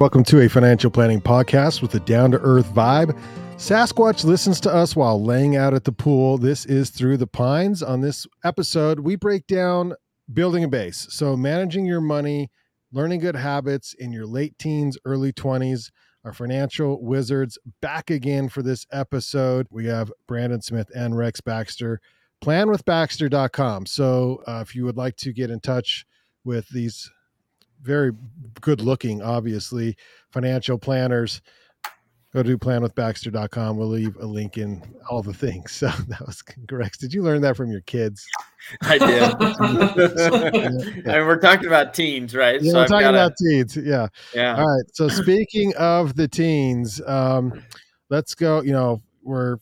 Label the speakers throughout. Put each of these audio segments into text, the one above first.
Speaker 1: Welcome to a financial planning podcast with a down to earth vibe. Sasquatch listens to us while laying out at the pool. This is Through the Pines. On this episode, we break down building a base. So, managing your money, learning good habits in your late teens, early 20s. Our financial wizards back again for this episode. We have Brandon Smith and Rex Baxter. Planwithbaxter.com. So, uh, if you would like to get in touch with these very good looking, obviously, financial planners. Go to planwithbaxter.com. We'll leave a link in all the things. So that was correct. Did you learn that from your kids?
Speaker 2: I did. and we're talking about teens, right?
Speaker 1: Yeah, so we're I've talking gotta... about teens. Yeah.
Speaker 2: Yeah.
Speaker 1: All right. So speaking of the teens, um, let's go. You know, we're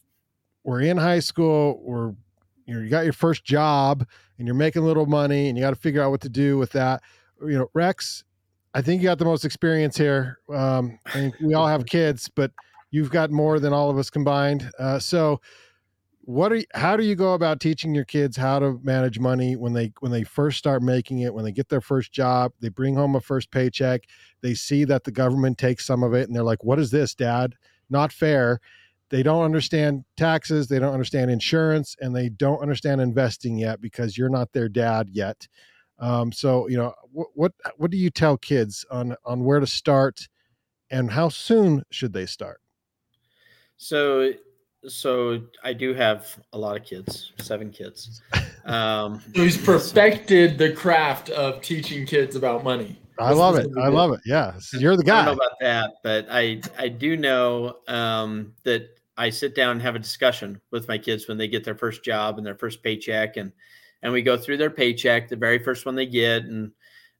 Speaker 1: we're in high school. We're you know, you got your first job and you're making a little money and you got to figure out what to do with that you know, Rex, I think you got the most experience here. Um, we all have kids, but you've got more than all of us combined. Uh, so, what are you, how do you go about teaching your kids how to manage money when they when they first start making it when they get their first job they bring home a first paycheck they see that the government takes some of it and they're like what is this dad not fair they don't understand taxes they don't understand insurance and they don't understand investing yet because you're not their dad yet um, so you know what, what what do you tell kids on on where to start and how soon should they start?
Speaker 2: So so I do have a lot of kids, seven kids.
Speaker 3: Um, so he's perfected the craft of teaching kids about money.
Speaker 1: I love it. I love it. Yeah, you're the guy.
Speaker 2: I don't know about that, but I I do know um, that I sit down and have a discussion with my kids when they get their first job and their first paycheck, and and we go through their paycheck, the very first one they get, and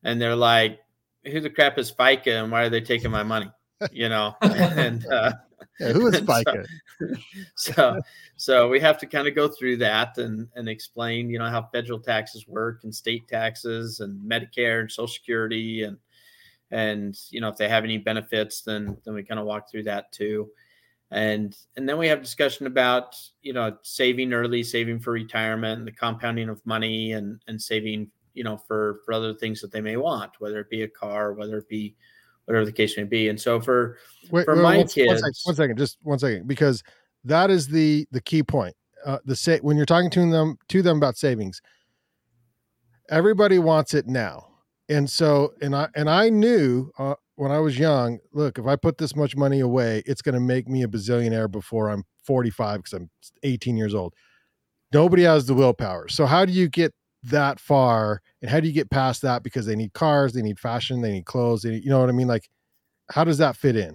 Speaker 2: and they're like, "Who the crap is FICA, and why are they taking my money?" You know, and uh,
Speaker 1: yeah, who is FICA?
Speaker 2: So, so, so we have to kind of go through that and and explain, you know, how federal taxes work and state taxes and Medicare and Social Security and and you know if they have any benefits, then then we kind of walk through that too and and then we have discussion about you know saving early saving for retirement the compounding of money and and saving you know for for other things that they may want whether it be a car whether it be whatever the case may be. And so for wait, for wait, my
Speaker 1: one,
Speaker 2: kids
Speaker 1: one second, one second just one second because that is the the key point. Uh the say when you're talking to them to them about savings everybody wants it now. And so and i and i knew uh, when I was young, look, if I put this much money away, it's going to make me a bazillionaire before I'm 45 because I'm 18 years old. Nobody has the willpower. So how do you get that far and how do you get past that because they need cars, they need fashion, they need clothes, they need, you know what I mean? Like how does that fit in?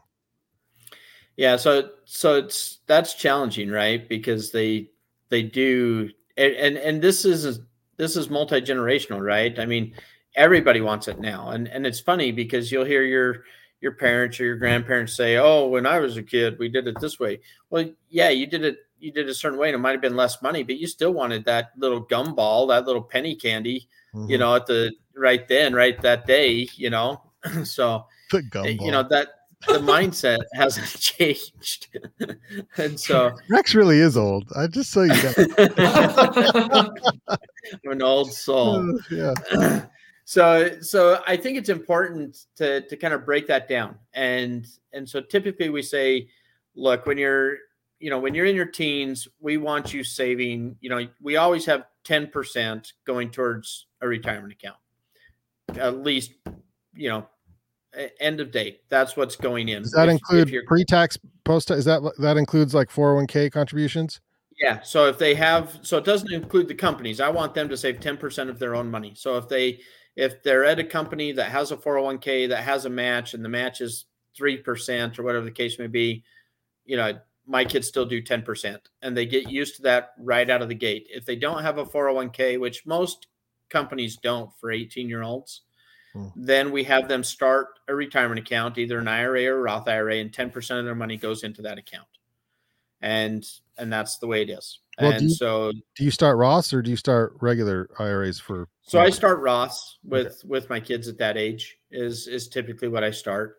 Speaker 2: Yeah, so so it's that's challenging, right? Because they they do and and, and this is this is multi-generational, right? I mean, everybody wants it now. And and it's funny because you'll hear your your parents or your grandparents say, "Oh, when I was a kid, we did it this way." Well, yeah, you did it you did a certain way and it might have been less money, but you still wanted that little gumball, that little penny candy, mm-hmm. you know, at the right then, right that day, you know. so eh, you know that the mindset hasn't changed. and so
Speaker 1: Rex really is old. I just so you know.
Speaker 2: I'm an old soul.
Speaker 1: yeah.
Speaker 2: so so i think it's important to to kind of break that down. And and so typically we say look when you're you know when you're in your teens we want you saving you know we always have 10% going towards a retirement account. At least you know end of date. That's what's going in.
Speaker 1: Does that if, include if pre-tax post is that that includes like 401k contributions?
Speaker 2: Yeah. So if they have so it doesn't include the companies. I want them to save 10% of their own money. So if they if they're at a company that has a 401k that has a match and the match is 3% or whatever the case may be, you know, my kids still do 10% and they get used to that right out of the gate. If they don't have a 401k, which most companies don't for 18 year olds, hmm. then we have them start a retirement account, either an IRA or Roth IRA, and 10% of their money goes into that account. And and that's the way it is. Well, and
Speaker 1: do you,
Speaker 2: so
Speaker 1: do you start Roths or do you start regular IRAs for
Speaker 2: so I start Roths with okay. with my kids at that age is is typically what I start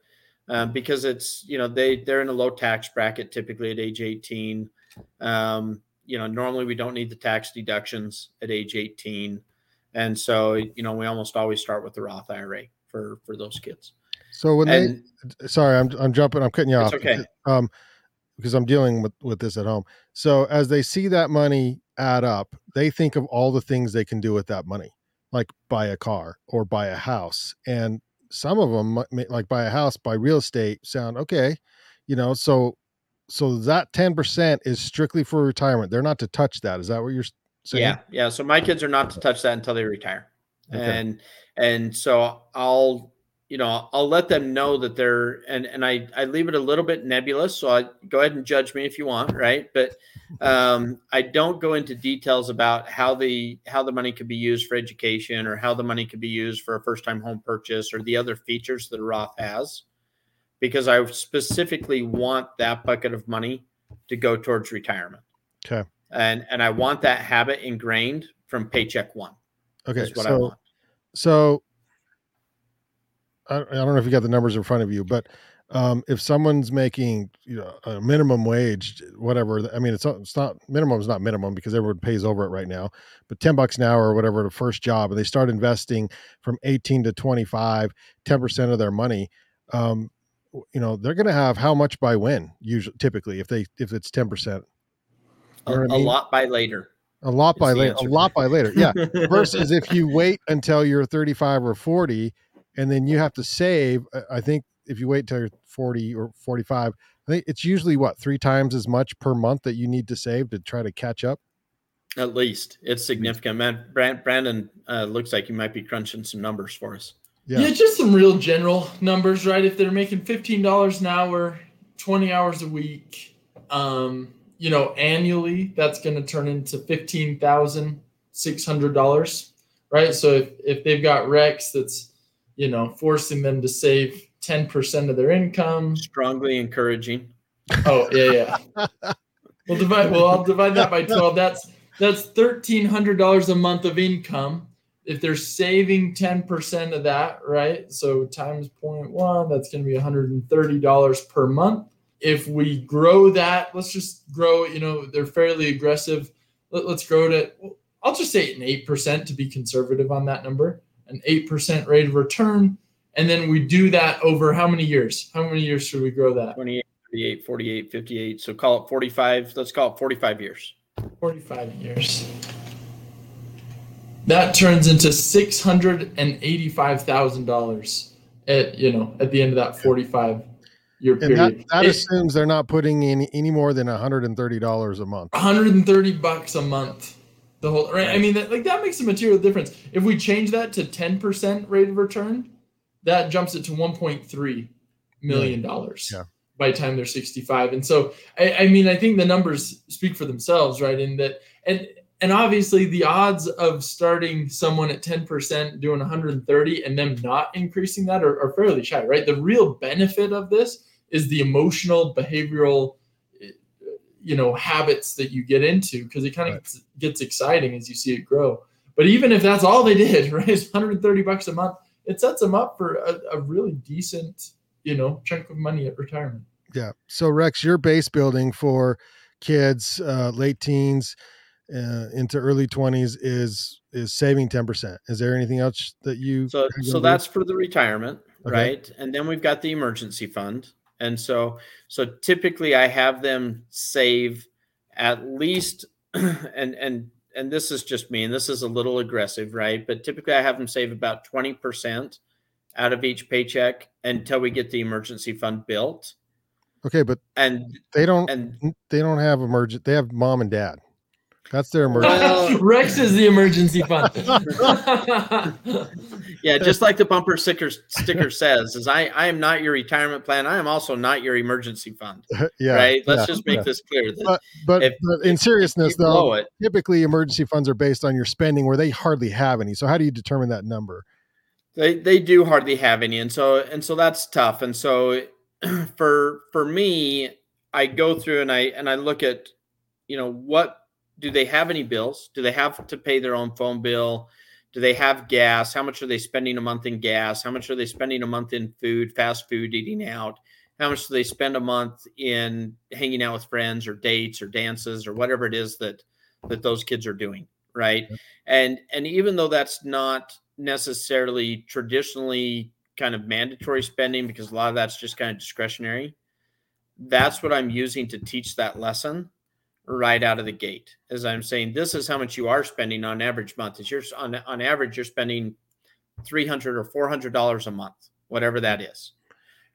Speaker 2: um, because it's you know they they're in a low tax bracket typically at age 18 um, you know normally we don't need the tax deductions at age 18 and so you know we almost always start with the Roth IRA for for those kids
Speaker 1: So when
Speaker 2: And
Speaker 1: they, sorry, I'm I'm jumping, I'm cutting you
Speaker 2: It's
Speaker 1: off.
Speaker 2: okay.
Speaker 1: Um, because I'm dealing with with this at home. So as they see that money add up, they think of all the things they can do with that money, like buy a car or buy a house, and some of them like buy a house, buy real estate. Sound okay, you know? So so that ten percent is strictly for retirement. They're not to touch that. Is that what you're saying?
Speaker 2: yeah, yeah. So my kids are not to touch that until they retire.
Speaker 1: Okay.
Speaker 2: And and so I'll you know I'll let them know that they're and and I I leave it a little bit nebulous. So I go ahead and judge me if you want, right? But um, I don't go into details about how the how the money could be used for education or how the money could be used for a first time home purchase or the other features that a Roth has, because I specifically want that bucket of money to go towards retirement.
Speaker 1: Okay.
Speaker 2: And and I want that habit ingrained from paycheck one.
Speaker 1: Okay.
Speaker 2: Is what I
Speaker 1: So so I, I don't know if you got the numbers in front of you, but um, if someone's making you know a minimum wage, whatever, I mean, it's not, it's not minimum is not minimum because everyone pays over it right now, but 10 bucks an hour or whatever, the first job, and they start investing from 18 to 25, 10% of their money. Um, you know, they're going to have how much by when usually typically if they, if it's 10%,
Speaker 2: A,
Speaker 1: You know what I
Speaker 2: a
Speaker 1: mean?
Speaker 2: lot by later.
Speaker 1: a lot by later, a lot by later. Yeah. versus if you wait until you're 35 or 40 and then you have to save uh, i think if you wait till you're 40 or 45 i think it's usually what three times as much per month that you need to save to try to catch up
Speaker 2: At least it's significant. Man, Brand, Brandon uh, looks like you might be crunching some numbers for us.
Speaker 1: Yeah.
Speaker 3: Yeah. just some real general numbers, right? If they're making fifteen dollars an hour, twenty hours a week, um, you know, annually, that's going to turn into fifteen thousand six hundred dollars, right? So if if they've got Rex that's, you know, forcing them to save ten percent of their income.
Speaker 2: Strongly encouraging.
Speaker 3: Oh yeah, yeah. We'll divide. Well, I'll divide that by twelve. That's that's thirteen hundred dollars a month of income. If they're saving ten percent of that, right? So times 0.1, that's going to be one hundred and thirty dollars per month. If we grow that, let's just grow. You know, they're fairly aggressive. Let, let's grow it. At, I'll just say an eight percent to be conservative on that number. An eight percent rate of return, and then we do that over how many years? How many years should we grow that?
Speaker 2: 28, 38, 48, 58. So call it 45. Let's call it 45 years.
Speaker 3: 45 years. That turns into six hundred and eighty-five thousand dollars at you know at the end of that forty-five year
Speaker 1: and
Speaker 3: period.
Speaker 1: that, that
Speaker 3: It-
Speaker 1: assumes they're not putting in any more than $130 a month
Speaker 3: 130 bucks a month. The whole right. I mean, that, like that makes a material difference. If we change that to 10% rate of return, that jumps it to 1.3 million dollars
Speaker 1: Yeah.
Speaker 3: by the time they're 65. And so, I, I mean, I think the numbers speak for themselves, right? In that, and and obviously, the odds of starting someone at 10% doing 130 and them not increasing that are, are fairly shy, right? The real benefit of this is the emotional, behavioral you know habits that you get into because it kind of
Speaker 1: Right.
Speaker 3: gets, gets exciting as you see it grow but even if that's all they did right it's 130 bucks a month it sets them up for a, a really decent you know chunk of money at retirement
Speaker 1: yeah so rex your base building for kids uh, late teens uh, into early 20s is is saving 10% is there anything else that you
Speaker 2: So so
Speaker 1: do?
Speaker 2: that's for the retirement,
Speaker 1: Okay.
Speaker 2: right? And then we've got the emergency fund. And so so typically I have them save at least and and and this is just me and this is a little aggressive, right? But typically I have them save about 20% out of each paycheck until we get the emergency fund built.
Speaker 1: okay but
Speaker 2: And
Speaker 1: they don't
Speaker 2: and
Speaker 1: they don't have emergent they have mom and dad that's their emergency
Speaker 2: Well-
Speaker 3: rex is the emergency fund
Speaker 2: yeah, just like the bumper sticker sticker says, is I I am not your retirement plan. I am also not your emergency fund.
Speaker 1: yeah
Speaker 2: right? Let's
Speaker 1: yeah,
Speaker 2: just make
Speaker 1: yeah.
Speaker 2: this clear. That
Speaker 1: but but,
Speaker 2: if-
Speaker 1: but in seriousness
Speaker 2: you blow
Speaker 1: though
Speaker 2: it,
Speaker 1: typically emergency funds are based on your spending where they hardly have any so how do you determine that number
Speaker 2: they they do hardly have any, and so and so that's tough. And so for for me, I go through and I and I look at, you know, what do they have any bills? Do they have to pay their own phone bill? Do they have gas? How much are they spending a month in gas? How much are they spending a month in food, fast food, eating out? How much do they spend a month in hanging out with friends or dates or dances or whatever it is that that those kids are doing, right? And and even though that's not necessarily traditionally kind of mandatory spending because a lot of that's just kind of discretionary. That's what I'm using to teach that lesson right out of the gate. As I'm saying, this is how much you are spending on average month. Is you're on on average you're spending three hundred or four hundred dollars a month, whatever that is,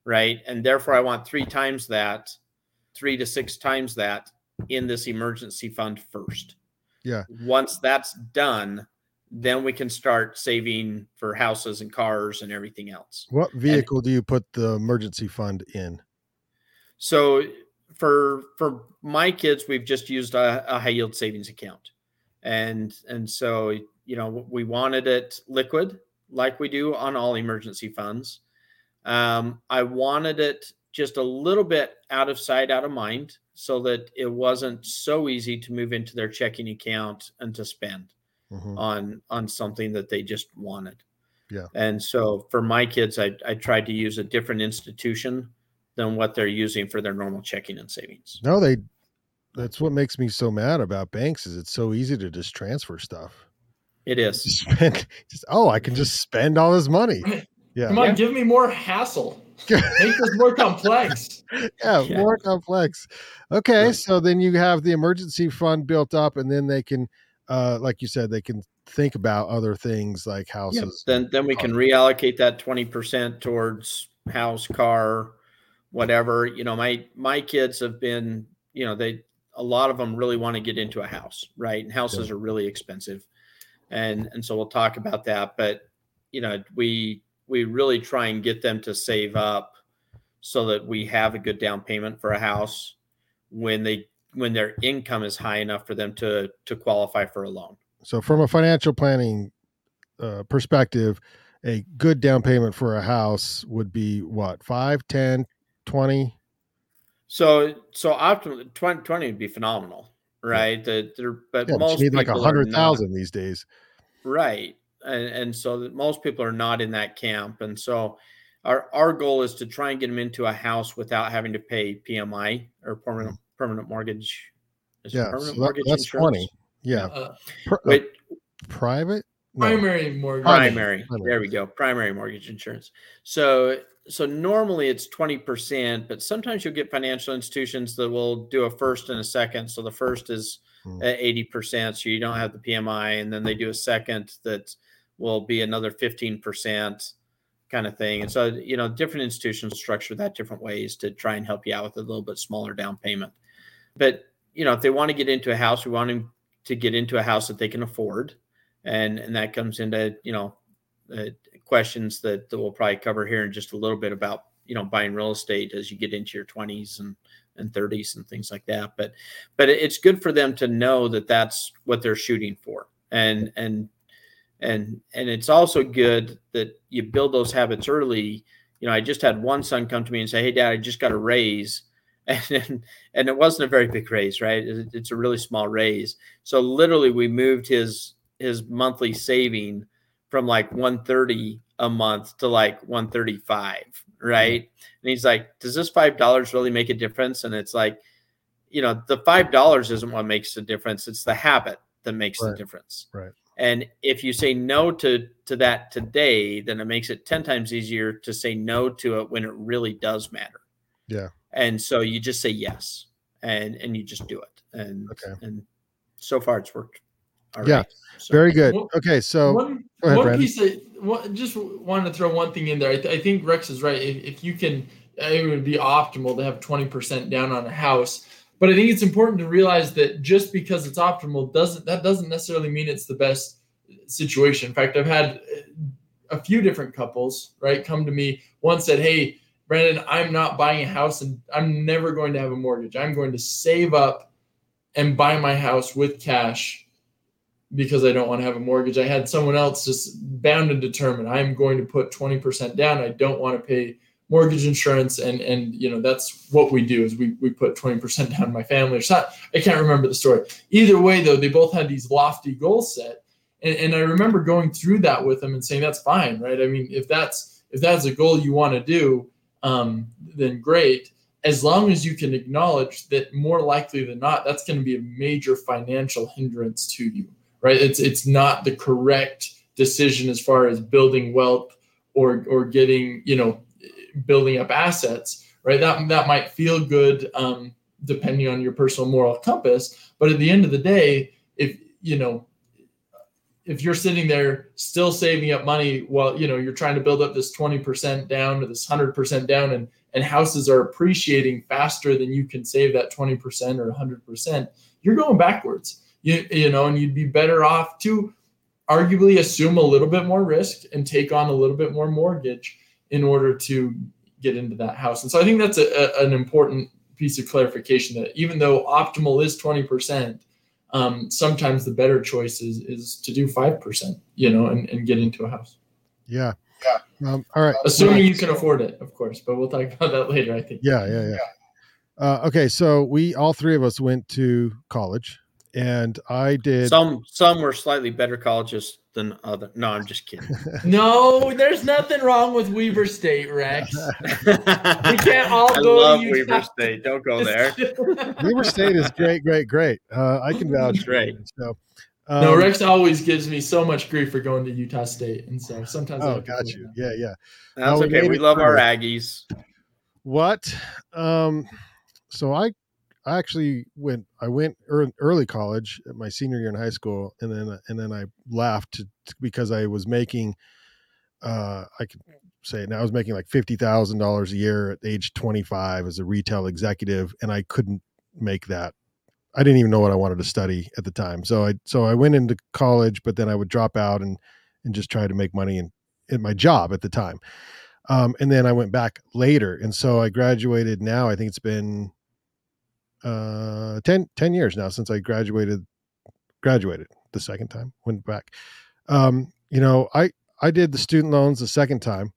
Speaker 2: right? And therefore, I want three times that, three to six times that in this emergency fund first.
Speaker 1: Yeah.
Speaker 2: Once that's done, then we can start saving for houses and cars and everything else.
Speaker 1: What vehicle and, do you put the emergency fund in?
Speaker 2: So for for my kids, we've just used a, a high yield savings account, and and so you know we wanted it liquid like we do on all emergency funds. Um, I wanted it just a little bit out of sight, out of mind, so that it wasn't so easy to move into their checking account and to spend mm-hmm. on on something that they just wanted.
Speaker 1: Yeah.
Speaker 2: And so for my kids, I I tried to use a different institution than what they're using for their normal checking and savings.
Speaker 1: No, they that's what makes me so mad about banks is it's so easy to just transfer stuff.
Speaker 2: It is.
Speaker 1: Spend, just oh, I can just spend all this money. Yeah.
Speaker 3: Come on, yeah. give me more hassle. Make this more complex.
Speaker 1: Yeah, yeah, more complex. Okay, right. so then you have the emergency fund built up, and then they can, uh, like you said, they can think about other things like houses.
Speaker 2: Yeah. Then, then we can reallocate that twenty percent towards house, car, whatever. You know, my my kids have been, you know, they a lot of them really want to get into a house, right? And houses yeah. are really expensive. And and so we'll talk about that, but you know, we we really try and get them to save up so that we have a good down payment for a house when they when their income is high enough for them to to qualify for a loan.
Speaker 1: So from a financial planning uh, perspective, a good down payment for a house would be what, 5, 10, 20
Speaker 2: so so optimally 20, 20 would be phenomenal right yeah. the, but
Speaker 1: yeah, most need like a hundred thousand these days
Speaker 2: right and, and so most people are not in that camp and so our our goal is to try and get them into a house without having to pay pmi or permanent mm. permanent mortgage
Speaker 1: yeah permanent so that, mortgage that's insurance? 20 yeah uh, uh, private
Speaker 3: no. primary mortgage
Speaker 2: primary. primary there we go primary mortgage insurance so so normally it's 20%, but sometimes you'll get financial institutions that will do a first and a second. So the first is hmm. at 80%, so you don't have the PMI, and then they do a second that will be another 15% kind of thing. And so, you know, different institutions structure that different ways to try and help you out with a little bit smaller down payment. But, you know, if they want to get into a house, we want them to get into a house that they can afford. And, and that comes into, you know, uh, questions that, that we'll probably cover here in just a little bit about you know buying real estate as you get into your 20s and and 30s and things like that. But but it's good for them to know that that's what they're shooting for. And and and and it's also good that you build those habits early. You know i just had one son come to me and say hey dad i just got a raise. And and it wasn't a very big raise right? It's a really small raise. So literally we moved his his monthly saving from like 130 a month to like 135 right? And he's like does this five dollars really make a difference? And it's like you know the five dollars isn't what makes the difference it's the habit that makes right. the difference.
Speaker 1: Right.
Speaker 2: And if you say no to to that today then it makes it 10 times easier to say no to it when it really does matter.
Speaker 1: Yeah.
Speaker 2: And so you just say yes and and you just do it. And okay. and so far it's worked
Speaker 1: all yeah, right. so, very good. Okay, so
Speaker 3: one, ahead, one piece of one, just wanted to throw one thing in there. I, th- I think Rex is right. If, if, you can, it would be optimal to have twenty percent down on a house. But I think it's important to realize that just because it's optimal doesn't that doesn't necessarily mean it's the best situation. In fact, I've had uh, a few different couples right come to me. One said, "Hey, Brandon, I'm not buying a house, and I'm never going to have a mortgage. I'm going to save up and buy my house with cash." Because I don't want to have a mortgage. I had someone else just bound and determined. I'm going to put 20% down. I don't want to pay mortgage insurance and and you know that's what we do is we, we put 20% down my family or something. I can't remember the story. Either way though, they both had these lofty goals set. And, and I remember going through that with them and saying that's fine, right? I mean, if that's if that's a goal you want to do, um, then great. As long as you can acknowledge that more likely than not, that's going to be a major financial hindrance to you right? It's it's not the correct decision as far as building wealth or or getting you know building up assets right that that might feel good um, depending on your personal moral compass but at the end of the day if you know if you're sitting there still saving up money while you know you're trying to build up this 20% down to this 100% down and and houses are appreciating faster than you can save that 20% or 100% you're going backwards you, you know and you'd be better off to arguably assume a little bit more risk and take on a little bit more mortgage in order to get into that house and so i think that's a, a, an important piece of clarification that even though optimal is 20% um, sometimes the better choice is, is to do 5%, you know, and, and get into a house.
Speaker 1: Yeah. Yeah. Um, all right.
Speaker 3: Assuming you can afford it, of course, but we'll talk about that later, I think.
Speaker 1: Yeah. Yeah. Yeah. Uh, okay. So we, all three of us went to college and I did.
Speaker 2: Some, some were slightly better colleges than other. No, I'm just kidding.
Speaker 3: no, there's nothing wrong with Weber State, Rex. we can't all
Speaker 2: I
Speaker 3: go.
Speaker 2: love Weber State. Don't go there.
Speaker 1: Weber State is great, great, great. Uh, I can vouch.
Speaker 2: Great.
Speaker 1: So,
Speaker 3: um, no, Rex always gives me so much grief for going to Utah State, and so sometimes.
Speaker 1: Oh, got you. Yeah, yeah.
Speaker 2: That's okay. We love our Aggies.
Speaker 1: What? Um, so I I actually went. I went early college at my senior year in high school, and then and then I left because I was making. Uh, I could say now I was making like fifty thousand dollars a year at age twenty five as a retail executive, and I couldn't make that. I didn't even know what I wanted to study at the time, so I so I went into college, but then I would drop out and and just try to make money in in my job at the time. Um, and then I went back later, and so I graduated. Now I think it's been uh 10, 10 years now since I graduated graduated the second time went back. Um you know I I did the student loans the second time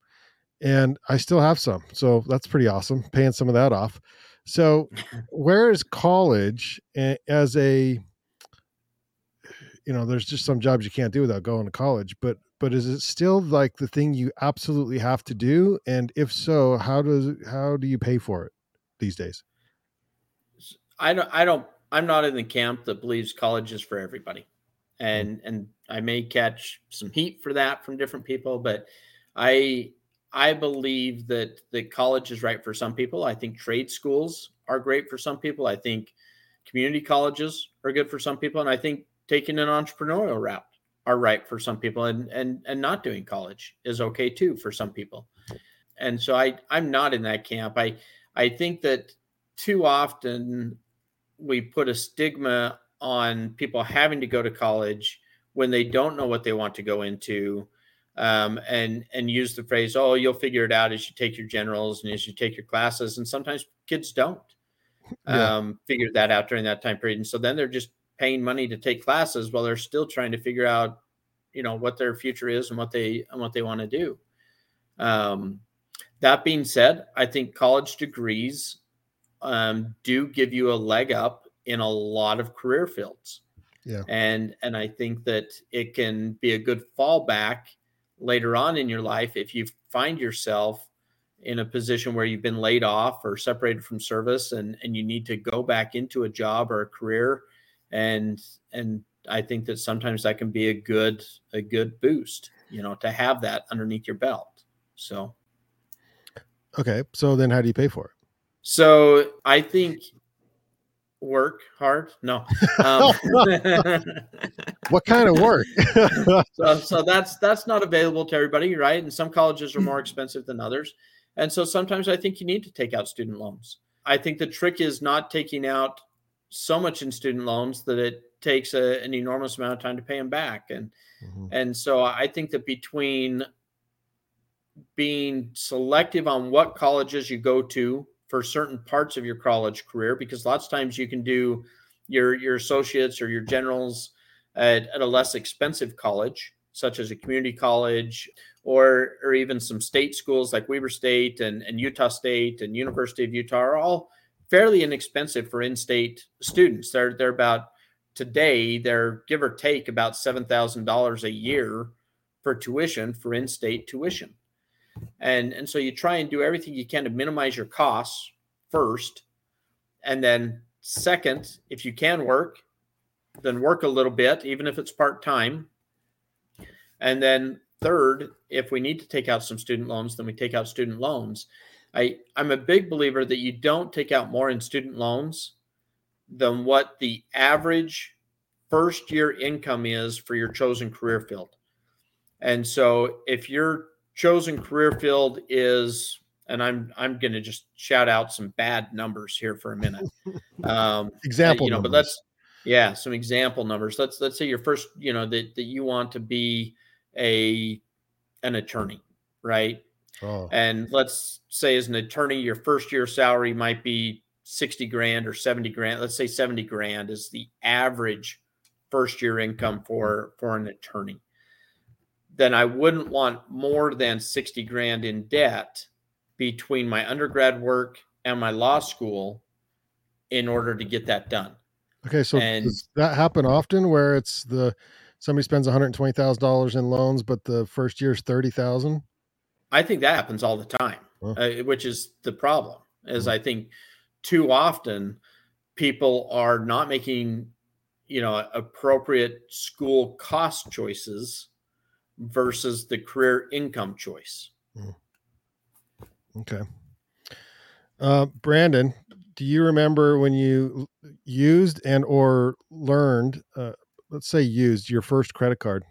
Speaker 1: and I still have some so that's pretty awesome paying some of that off. So where is college as a you know there's just some jobs you can't do without going to college but but is it still like the thing you absolutely have to do? And if so how does how do you pay for it these days
Speaker 2: I don't I don't I'm not in the camp that believes college is for everybody. And mm-hmm. and I may catch some heat for that from different people, but I I believe that that college is right for some people. I think trade schools are great for some people. I think community colleges are good for some people and I think taking an entrepreneurial route are right for some people and and and not doing college is okay too for some people. And so I I'm not in that camp. I I think that too often we put a stigma on people having to go to college when they don't know what they want to go into um, and and use the phrase oh you'll figure it out as you take your generals and as you take your classes and sometimes kids don't yeah. um, figure that out during that time period and so then they're just paying money to take classes while they're still trying to figure out you know what their future is and what they and what they want to do um, that being said i think college degrees um, do give you a leg up in a lot of career fields.
Speaker 1: Yeah.
Speaker 2: And and I think that it can be a good fallback later on in your life if you find yourself in a position where you've been laid off or separated from service and and you need to go back into a job or a career and and I think that sometimes that can be a good a good boost, you know, to have that underneath your belt. So
Speaker 1: Okay, so then how do you pay for it?
Speaker 2: So I think work hard. No. Um,
Speaker 1: what kind of work?
Speaker 2: so, so that's that's not available to everybody, right? And some colleges are more expensive than others, and so sometimes I think you need to take out student loans. I think the trick is not taking out so much in student loans that it takes a, an enormous amount of time to pay them back, and mm-hmm. and so I think that between being selective on what colleges you go to for certain parts of your college career because lots of times you can do your your associates or your generals at, at a less expensive college such as a community college or or even some state schools like Weber State and, and Utah State and University of Utah are all fairly inexpensive for in-state students. They're they're about today they're give or take about seven thousand dollars a year for tuition for in-state tuition and and so you try and do everything you can to minimize your costs first and then second if you can work then work a little bit even if it's part-time and then third, if we need to take out some student loans, then we take out student loans. I, I'm a big believer that you don't take out more in student loans than what the average first year income is for your chosen career field. And so if your chosen career field is and I'm I'm going to just shout out some bad numbers here for a minute.
Speaker 1: Um, example,
Speaker 2: you know,
Speaker 1: numbers.
Speaker 2: but let's yeah, some example numbers. Let's let's say your first, you know, that that you want to be a an attorney, right? Oh. And let's say as an attorney, your first year salary might be 60 grand or 70 grand. Let's say 70 grand is the average first year income for for an attorney. Then I wouldn't want more than 60 grand in debt between my undergrad work and my law school in order to get that done.
Speaker 1: Okay, so and, does that happen often where it's the somebody spends one hundred twenty thousand dollars in loans, but the first year's thirty thousand?
Speaker 2: I think that happens all the time, uh, which is the problem. Is I think too often people are not making you know appropriate school cost choices versus the career income choice. Mm.
Speaker 1: Okay. Uh, Brandon, do you remember when you used and or learned, uh, let's say used your first credit card?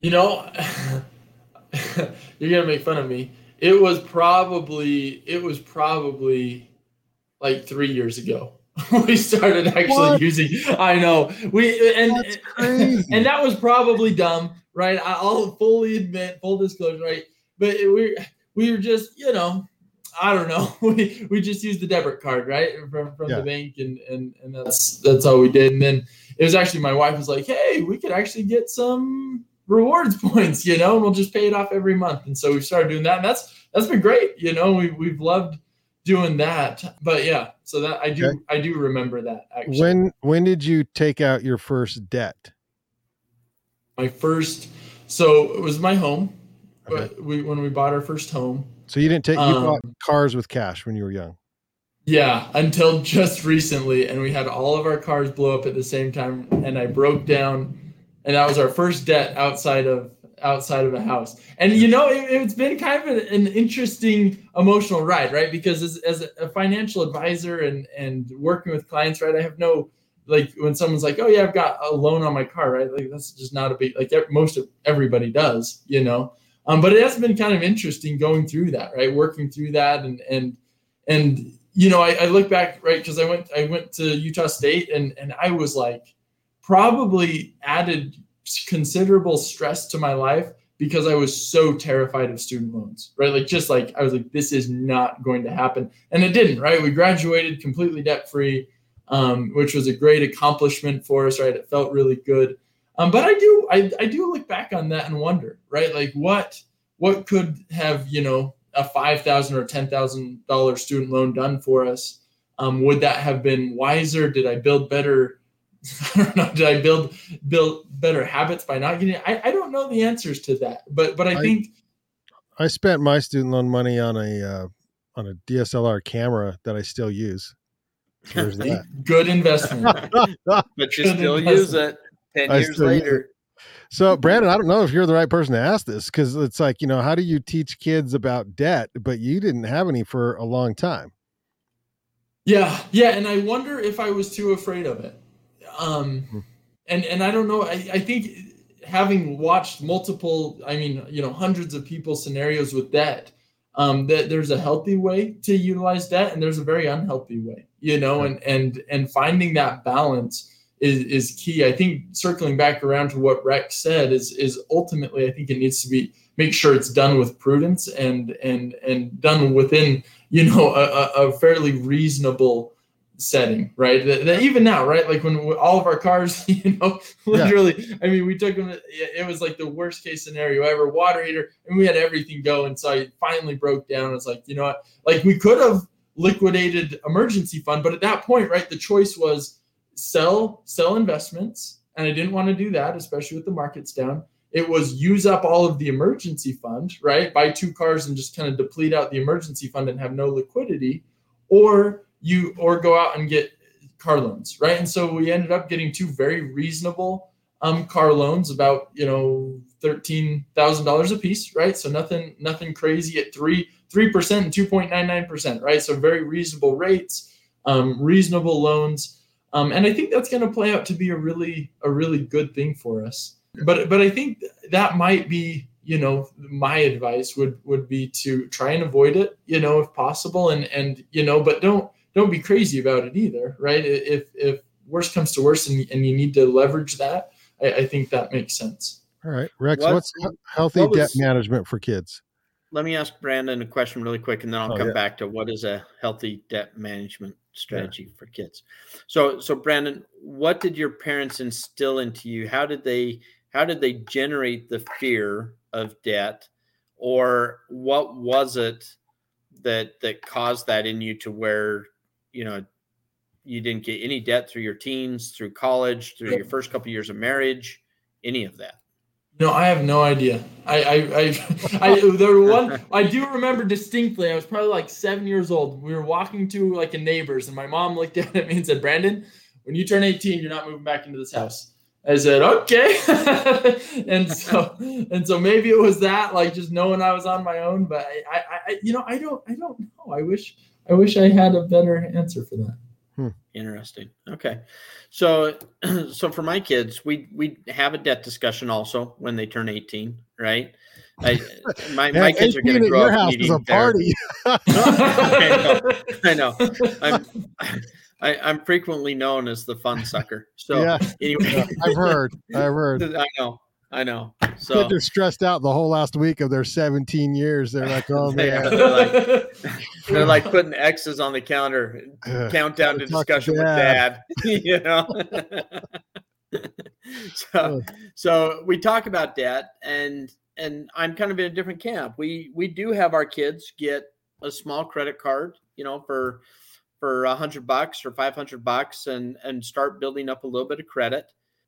Speaker 3: You know, you're gonna make fun of me. It was probably it was probably like three years ago. we started actually what? using. I know we and and that was probably dumb right? I'll fully admit, full disclosure, right? But we we were just, you know, I don't know. We we just used the debit card, right, from from yeah. the bank, and and and that's that's all we did. And then it was actually my wife was like, "Hey, we could actually get some rewards points, you know, and we'll just pay it off every month." And so we started doing that, and that's that's been great. You know, we we've loved doing that. But yeah, so that I do okay. I do remember that actually.
Speaker 1: When when did you take out your first debt?
Speaker 3: my first so it was my home okay. but we when we bought our first home
Speaker 1: so you didn't take you um, bought cars with cash when you were young
Speaker 3: yeah until just recently and we had all of our cars blow up at the same time and i broke down and that was our first debt outside of outside of a house and you know it, has been kind of an, interesting emotional ride right because as, as a financial advisor and and working with clients right i have no like when someone's like, "Oh yeah, I've got a loan on my car," right? Like that's just not a big like most of everybody does, you know. Um, but it has been kind of interesting going through that, right? Working through that and and and you know, I, I look back, right, because I went I went to Utah State and and I was like probably added considerable stress to my life because I was so terrified of student loans, right? Like just like I was like, this is not going to happen. And it didn't, right? We graduated completely debt free um, which was a great accomplishment for us, right? It felt really good. Um, but I do, I, I do look back on that and wonder, right? Like what, what could have, you know, a five thousand or ten thousand dollar student loan done for us? Um, would that have been wiser? Did I build better? I don't know. Did I build build better habits by not getting? I, I don't know the answers to that, but but I, I think
Speaker 1: I spent my student loan money on a uh, on a DSLR camera that I still use.
Speaker 3: There's that. Good investment.
Speaker 2: but you Good still use it 10 I years later.
Speaker 1: So, Brandon, I don't know if you're the right person to ask this because it's like, you know, how do you teach kids about debt, but you didn't have any for a long time?
Speaker 3: Yeah, yeah, and I wonder if I was too afraid of it. Um, hmm. and and I don't know. I, I think having watched multiple, I mean, you know, hundreds of people scenarios with debt, um, that there's a healthy way to utilize debt and there's a very unhealthy way you know and and and finding that balance is is key i think circling back around to what rex said is is ultimately i think it needs to be make sure it's done with prudence and and and done within you know a, a fairly reasonable setting, right? That, that even now, right? Like when all of our cars, you know, literally, yeah. I mean, we took them, it was like the worst case scenario ever, water heater, and we had everything going. So I finally broke down. It's like, you know what? Like we could have liquidated emergency fund, but at that point, right, the choice was sell, sell investments. And I didn't want to do that, especially with the markets down. It was use up all of the emergency fund, right? Buy two cars and just kind of deplete out the emergency fund and have no liquidity. Or you or go out and get car loans, right? And so we ended up getting two very reasonable um, car loans, about you know thirteen thousand dollars a piece, right? So nothing nothing crazy at three three percent and two point nine nine percent, right? So very reasonable rates, um, reasonable loans, um, and I think that's going to play out to be a really a really good thing for us. But but I think that might be you know my advice would would be to try and avoid it you know if possible and and you know but don't don't be crazy about it either right? If if worst comes to worst and, and you need to leverage that I, I think that makes sense.
Speaker 1: All right rex what's, what's healthy what was, debt management for kids?
Speaker 2: Let me ask brandon a question really quick and then i'll oh, come yeah. back to what is a healthy debt management strategy yeah. for kids. So so brandon what did your parents instill into you? How did they how did they generate the fear of debt? Or what was it that that caused that in you to where you know you didn't get any debt through your teens through college through your first couple of years of marriage any of that?
Speaker 3: No i have no idea. I i i, I there one i do remember distinctly i was probably like seven years old. We were walking to like a neighbor's and my mom looked at me and said brandon when you turn 18 you're not moving back into this house. I said, okay. and so, and so maybe it was that, like just knowing I was on my own, but I, I, I, you know, I don't, I don't know. I wish, I wish I had a better answer for that.
Speaker 2: Hmm. Interesting. Okay. So, so for my kids, we, we have a debt discussion also when they turn 18, right? I, my, my kids are going to grow up needing a party. I know. I know. I'm, I, am frequently known as the fun sucker. So yeah. anyway,
Speaker 1: yeah, I've heard. I've heard.
Speaker 2: I know. I know. So
Speaker 1: they're stressed out the whole last week of their 17 years. They're like, oh man.
Speaker 2: like, they're like putting X's on the counter, countdown to discussion with dad. you know. so, so we talk about debt, and and I'm kind of in a different camp. We we do have our kids get a small credit card, you know, for for a hundred bucks or 500 bucks and, and start building up a little bit of credit.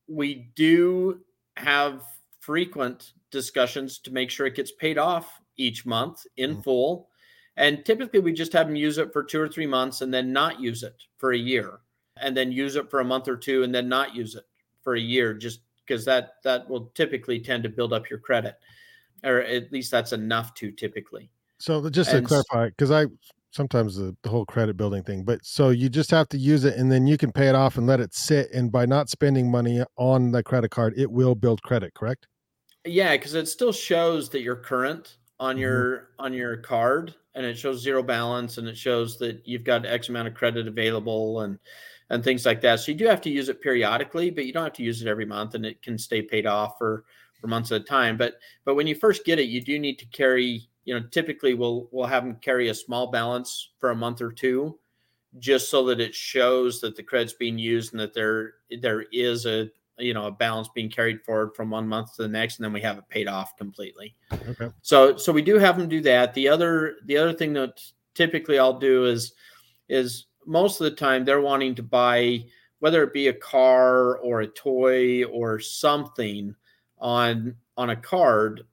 Speaker 2: We do have frequent discussions to make sure it gets paid off each month in mm-hmm. full. And typically we just have them use it for two or three months and then not use it for a year. And then use it for a month or two and then not use it for a year just because that that will typically tend to build up your credit. Or at least that's enough to typically.
Speaker 1: So just to and clarify because i sometimes the, the whole credit building thing but so you just have to use it and then you can pay it off and let it sit and by not spending money on the credit card it will build credit correct?
Speaker 2: Yeah because it still shows that you're current on mm-hmm. your on your card and it shows zero balance and it shows that you've got x amount of credit available and and things like that so you do have to use it periodically but you don't have to use it every month and it can stay paid off for for months at a time but but when you first get it you do need to carry you know, typically we'll we'll have them carry a small balance for a month or two, just so that it shows that the credit's being used and that there there is a you know a balance being carried forward from one month to the next, and then we have it paid off completely. Okay. So so we do have them do that. The other the other thing that typically I'll do is is most of the time they're wanting to buy whether it be a car or a toy or something on on a card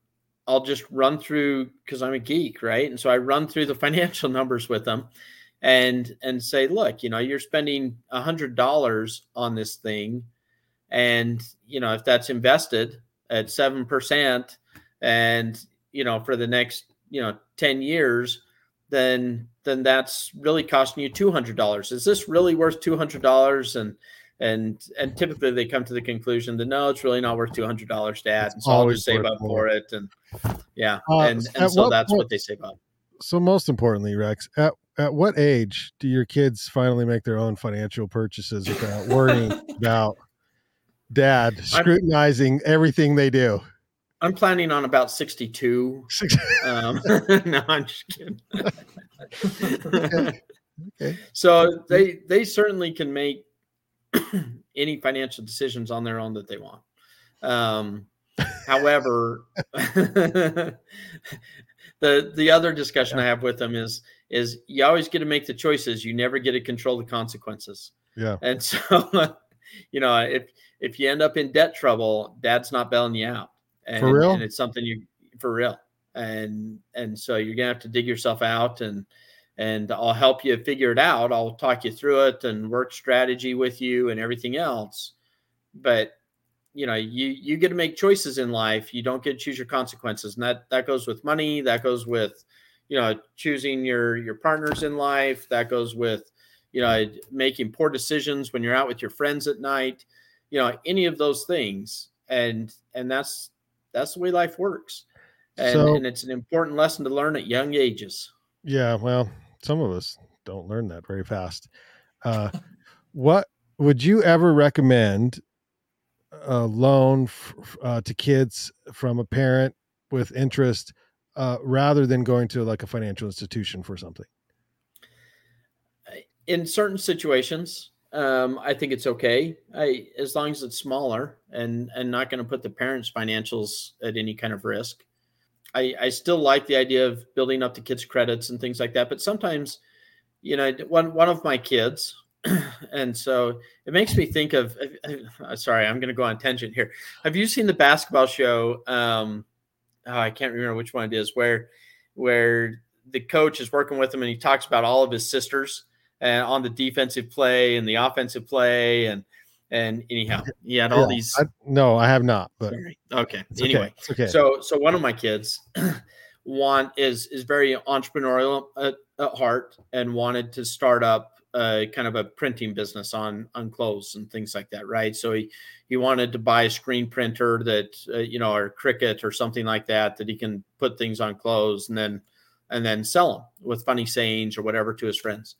Speaker 2: I'll just run through because I'm a geek, right? And so I run through the financial numbers with them and and say, look, you know, you're spending a hundred dollars on this thing. And, you know, if that's invested at seven percent and you know, for the next, you know, 10 years, then then that's really costing you two hundred dollars. Is this really worth two hundred dollars? And and and typically they come to the conclusion that no, it's really not worth two hundred dollars, Dad. And so I'll just save up for it, and yeah, uh, and and so what that's point, what they save up.
Speaker 1: So most importantly, Rex, at at what age do your kids finally make their own financial purchases without worrying about dad scrutinizing I'm, everything they do?
Speaker 2: I'm planning on about 62. um, no, I'm just kidding. okay. okay. So they they certainly can make any financial decisions on their own that they want. Um, however, the the other discussion yeah. I have with them is is you always get to make the choices. You never get to control the consequences.
Speaker 1: Yeah.
Speaker 2: And so, you know, if if you end up in debt trouble, dad's not bailing you out. And,
Speaker 1: for real.
Speaker 2: And it's something you for real. And and so you're gonna have to dig yourself out and and I'll help you figure it out. I'll talk you through it and work strategy with you and everything else. But you know you you get to make choices in life you don't get to choose your consequences and that that goes with money that goes with you know choosing your your partners in life that goes with you know making poor decisions when you're out with your friends at night you know any of those things. And and that's that's the way life works. And, so, and it's an important lesson to learn at young ages.
Speaker 1: Yeah well some of us don't learn that very fast. Uh what would you ever recommend a loan f- uh, to kids from a parent with interest uh, rather than going to like a financial institution for something?
Speaker 2: In certain situations, um, I think it's okay. I, as long as it's smaller and and not going to put the parents' financials at any kind of risk. I, I still like the idea of building up the kids' credits and things like that. But sometimes, you know, one one of my kids, and so it makes me think of. Uh, sorry, I'm going to go on tangent here. Have you seen the basketball show? Um, oh, I can't remember which one it is. Where where the coach is working with him and he talks about all of his sisters and on the defensive play and the offensive play and and anyhow he had all yeah, these.
Speaker 1: I, no, I have not. But
Speaker 2: okay. Anyway, okay. so so one of my kids want is is very entrepreneurial at, at heart and wanted to start up uh, kind of a printing business on on clothes and things like that, right? So he he wanted to buy a screen printer that uh, you know, or Cricut or something like that that he can put things on clothes and then and then sell them with funny sayings or whatever to his friends,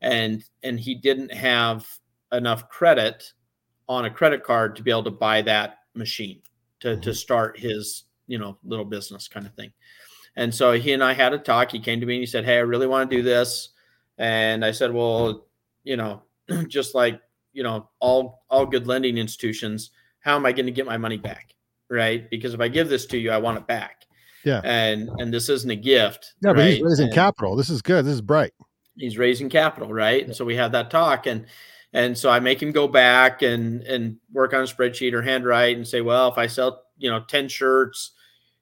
Speaker 2: and and he didn't have enough credit on a credit card to be able to buy that machine to mm-hmm. to start his you know little business kind of thing. And so he and I had a talk. He came to me and he said, "Hey, I really want to do this." And I said, well, you know, just like, you know, all all good lending institutions, how am I going to get my money back? Right? Because if I give this to you, I want it back.
Speaker 1: Yeah.
Speaker 2: And and this isn't a gift.
Speaker 1: Yeah, right? but he's raising and capital. This is good. This is bright.
Speaker 2: He's raising capital, right? And so we have that talk and and so I make him go back and and work on a spreadsheet or handwrite and say, well, if I sell, you know, 10 shirts,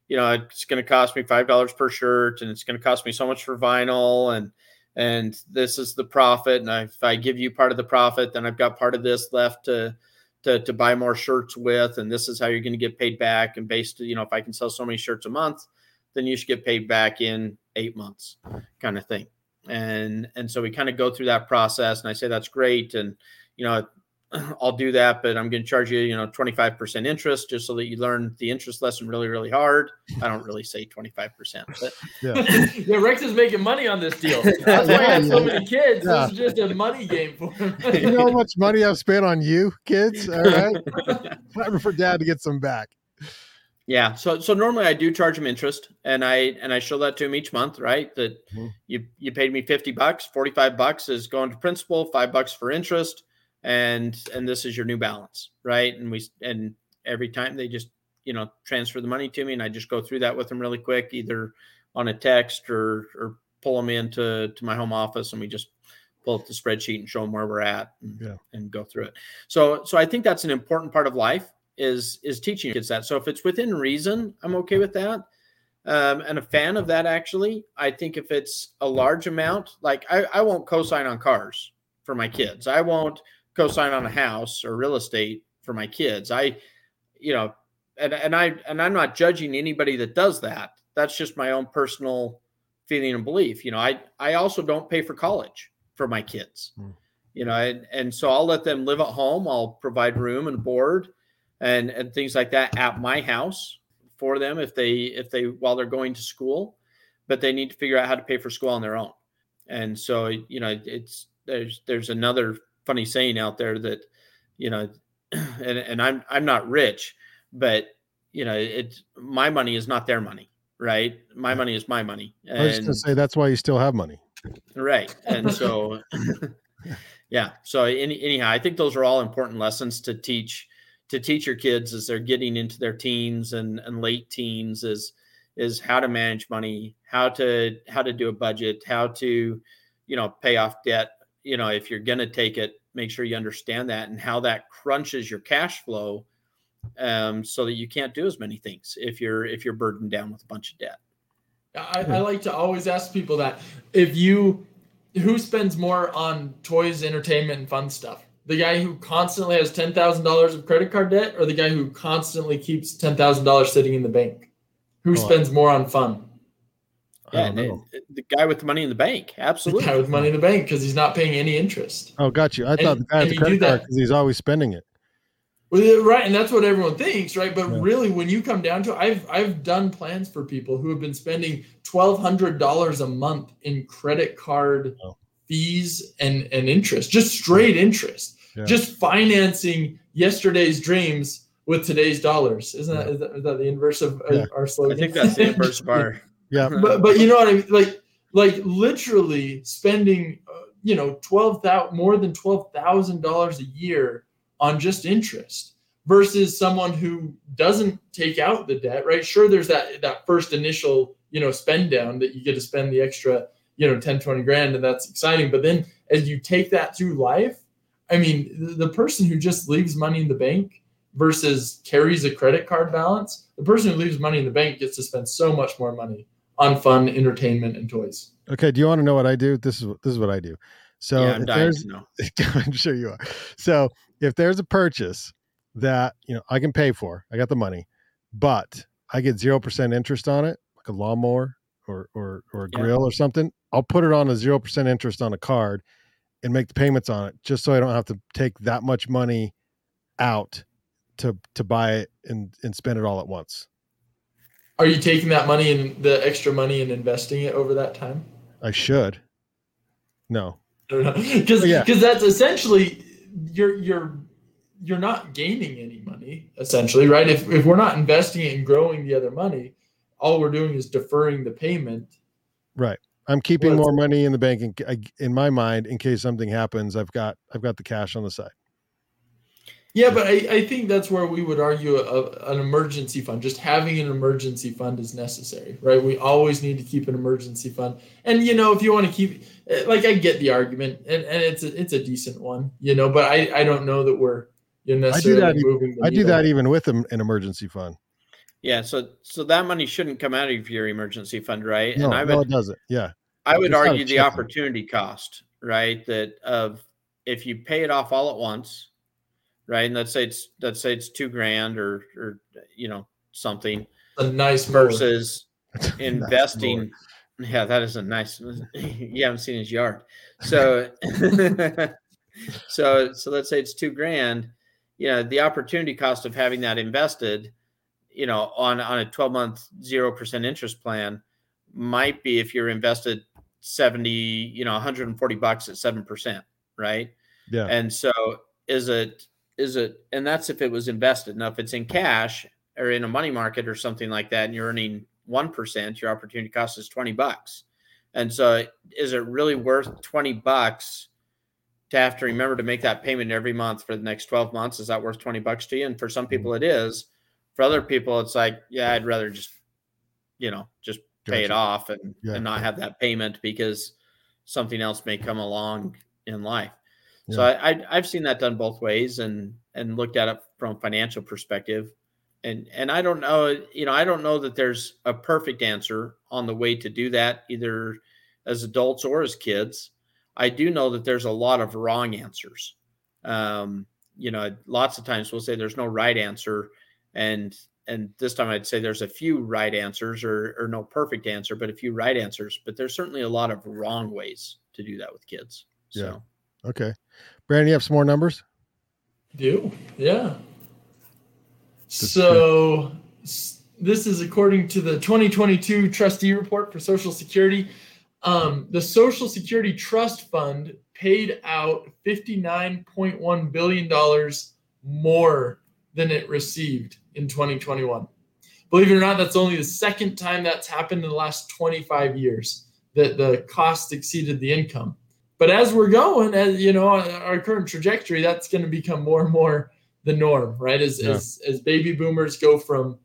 Speaker 2: you know, it's going to cost me $5 per shirt and it's going to cost me so much for vinyl and and this is the profit. And if I give you part of the profit, then I've got part of this left to to, to buy more shirts with, and this is how you're going to get paid back. And based, you know, if I can sell so many shirts a month, then you should get paid back in eight months, kind of thing. And and so we kind of go through that process, and I say that's great, and you know, I'll do that, but I'm going to charge you, you know, 25% interest just so that you learn the interest lesson really, really hard. I don't really say 25%, but
Speaker 3: yeah, yeah Rex is making money on this deal. That's why I have so many kids. Yeah. This is just a money game for him.
Speaker 1: you know how much money I've spent on you kids? All right. Time for dad to get some back.
Speaker 2: Yeah. So, so normally I do charge them interest and I, and I show that to them each month, right? That mm-hmm. you, you paid me 50 bucks, 45 bucks is going to principal, five bucks for interest and and this is your new balance right and we and every time they just you know transfer the money to me and i just go through that with them really quick either on a text or or pull them into to my home office and we just pull up the spreadsheet and show them where we're at and, yeah. and go through it so so i think that's an important part of life is is teaching kids that so if it's within reason i'm okay with that um, and a fan of that actually i think if it's a large amount like i, I won't co-sign on cars for my kids i won't co-sign on a house or real estate for my kids. I, you know, and and I and I'm not judging anybody that does that. That's just my own personal feeling and belief. You know, I I also don't pay for college for my kids. Hmm. You know, and, and so I'll let them live at home. I'll provide room and board and and things like that at my house for them if they if they while they're going to school, but they need to figure out how to pay for school on their own. And so, you know, it's there's there's another funny saying out there that you know and, and i'm i'm not rich but you know it's my money is not their money right? My money is my money
Speaker 1: and, i was gonna say that's why you still have money.
Speaker 2: Right and so yeah so any, anyhow i think those are all important lessons to teach to teach your kids as they're getting into their teens and, and late teens is is how to manage money how to how to do a budget how to you know pay off debt you know, if you're going to take it, make sure you understand that and how that crunches your cash flow um, so that you can't do as many things if you're if you're burdened down with a bunch of debt.
Speaker 3: I, I like to always ask people that if you who spends more on toys, entertainment, and fun stuff, The guy who constantly has ten thousand dollars of credit card debt, or the guy who constantly keeps ten thousand dollars sitting in the bank? Who
Speaker 1: Oh,
Speaker 3: spends more on fun?
Speaker 1: I
Speaker 2: Yeah,
Speaker 1: don't know.
Speaker 2: it- the guy with the money in the bank. Absolutely.
Speaker 3: The guy with money in the bank because he's not paying any interest.
Speaker 1: Oh, got you. I thought the guy with the credit card because he's always spending it.
Speaker 3: Well, right, and that's what everyone thinks, right? But
Speaker 1: Yeah.
Speaker 3: really, when you come down to, it, I've I've done plans for people who have been spending twelve hundred dollars a month in credit card
Speaker 1: Oh.
Speaker 3: Fees and and interest, just straight interest,
Speaker 1: Yeah.
Speaker 3: just financing yesterday's dreams with today's dollars. Isn't that,
Speaker 1: Yeah.
Speaker 3: is that, is that the inverse of
Speaker 1: Yeah.
Speaker 3: our
Speaker 2: I
Speaker 3: slogan?
Speaker 2: think that's the inverse of our.
Speaker 1: Yeah.
Speaker 3: but but you know what I mean? Like like literally spending uh, you know twelve thousand more than twelve thousand dollars a year on just interest versus someone who doesn't take out the debt. Right? Sure, there's that that first initial you know spend down that you get to spend the extra you know 10 20 grand and that's exciting but then as you take that through life i mean the, the person who just leaves money in the bank versus carries a credit card balance the person who leaves money in the bank gets to spend so much more money on fun entertainment and toys
Speaker 1: Okay. Do you want to know what I do? This is this is what I do. So
Speaker 2: yeah, I'm dying
Speaker 1: there's
Speaker 2: to know.
Speaker 1: I'm sure you are. So if there's a purchase that you know I can pay for, I got the money, but I get zero percent interest on it, like a lawnmower or or or a
Speaker 2: Yeah.
Speaker 1: grill or something. I'll put it on a zero percent interest on a card and make the payments on it, just so I don't have to take that much money out to to buy it and and spend it all at once.
Speaker 3: are you taking that money and the extra money and investing it over that time
Speaker 1: I should. No.
Speaker 3: I don't know because oh,
Speaker 1: Yeah.
Speaker 3: because that's essentially you're you're you're not gaining any money essentially right if if we're not investing it and growing the other money all we're doing is deferring the payment
Speaker 1: Right. I'm keeping
Speaker 3: Well,
Speaker 1: more money in the bank in, in my mind in case something happens. I've got I've got the cash on the side.
Speaker 3: yeah but i, I think that's where we would argue a, an emergency fund just having an emergency fund is necessary right we always need to keep an emergency fund and you know if you want to keep like i get the argument and, and it's a, it's a decent one you know but i i don't know that we're you know
Speaker 1: I do
Speaker 3: necessarily
Speaker 1: that
Speaker 3: moving
Speaker 1: I do that even with an, an emergency fund.
Speaker 2: Yeah, so so that money shouldn't come out of your emergency fund, right?
Speaker 1: No,
Speaker 2: and I
Speaker 1: no,
Speaker 2: would
Speaker 1: it doesn't. Yeah.
Speaker 2: I would
Speaker 1: It's
Speaker 2: argue the
Speaker 1: checking.
Speaker 2: opportunity cost, right? That of if you pay it off all at once, right? And let's say it's let's say it's two grand or or you know something
Speaker 3: a nice
Speaker 2: versus
Speaker 1: Nice
Speaker 2: investing.
Speaker 1: Lord.
Speaker 2: yeah, that is a nice. you haven't seen his yard, so so so let's say it's two grand. You know, the opportunity cost of having that invested, you know, on on a twelve month zero percent interest plan, might be if you're invested seventy, you know, one hundred and forty bucks at seven percent, right?
Speaker 1: Yeah.
Speaker 2: And so is it is it and that's if it was invested. Now if it's in cash or in a money market or something like that and you're earning 1%, your opportunity cost is 20 bucks. And so is it really worth 20 bucks to have to remember to make that payment every month for the next 12 months? Is that worth 20 bucks to you? And for some mm-hmm. people it is. For other people it's like, yeah, I'd rather just you know, just pay it off and,
Speaker 1: Yeah.
Speaker 2: and not have that payment because something else may come along in life. So
Speaker 1: Yeah.
Speaker 2: I, I I've seen that done both ways and and looked at it from a financial perspective. And and I don't know, you know, I don't know that there's a perfect answer on the way to do that, either as adults or as kids. I do know that there's a lot of wrong answers. Um, you know, lots of times we'll say there's no right answer, and and this time I'd say there's a few right answers or or no perfect answer, but a few right answers. But there's certainly a lot of wrong ways to do that with kids. So.
Speaker 1: Yeah. Okay. Brandon, you have some more numbers?
Speaker 3: Do yeah. So this is according to the 2022 trustee report for Social Security. Um, the Social Security Trust Fund paid out 59.1 billion dollars more than it received in 2021. Believe it or not, that's only the second time that's happened in the last 25 years that the cost exceeded the income. But as we're going, as you know, our current trajectory, that's going to become more and more the norm, right? As
Speaker 1: Yeah.
Speaker 3: as as baby boomers go from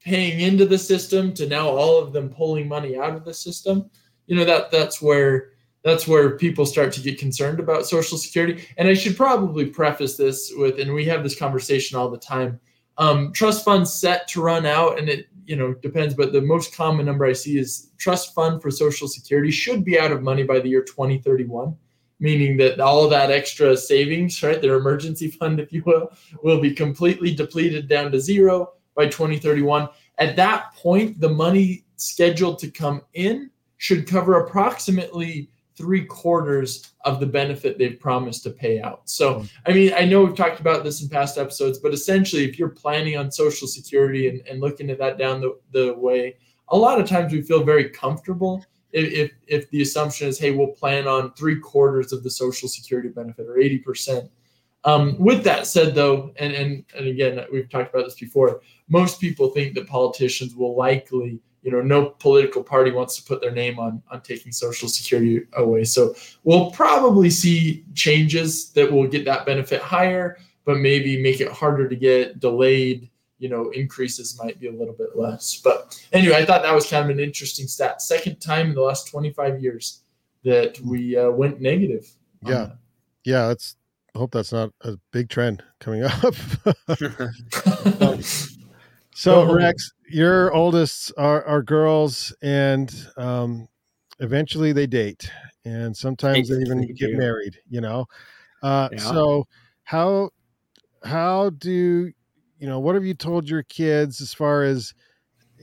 Speaker 3: paying into the system to now all of them pulling money out of the system, you know that that's where that's where people start to get concerned about social security. And I should probably preface this with, and we have this conversation all the time. Um, trust funds set to run out, and it you know depends, but the most common number I see is trust fund for social security should be out of money by the year 2031 meaning that all that extra savings, right, their emergency fund, if you will, will be completely depleted down to zero by 2031. At that point, the money scheduled to come in should cover approximately three quarters of the benefit they've promised to pay out. So, hmm. I mean, I know we've talked about this in past episodes, but essentially, if you're planning on Social Security and, and looking at that down the, the way, a lot of times we feel very comfortable if, if, if the assumption is, hey, we'll plan on three quarters of the Social Security benefit or 80%. Um, with that said, though, and, and, and again, we've talked about this before, most people think that politicians will likely you know no political party wants to put their name on on taking social security away. So we'll probably see changes that will get that benefit higher but maybe make it harder to get delayed you know increases might be a little bit less. But anyway i thought that was kind of an interesting stat. Second time in the last 25 years that we uh, went negative
Speaker 1: yeah. yeah that's I hope that's not a big trend coming up so rex your oldest are, are girls and um, eventually they date and sometimes they even get married you know? Uh, yeah. so how how do you know what have you told your kids as far as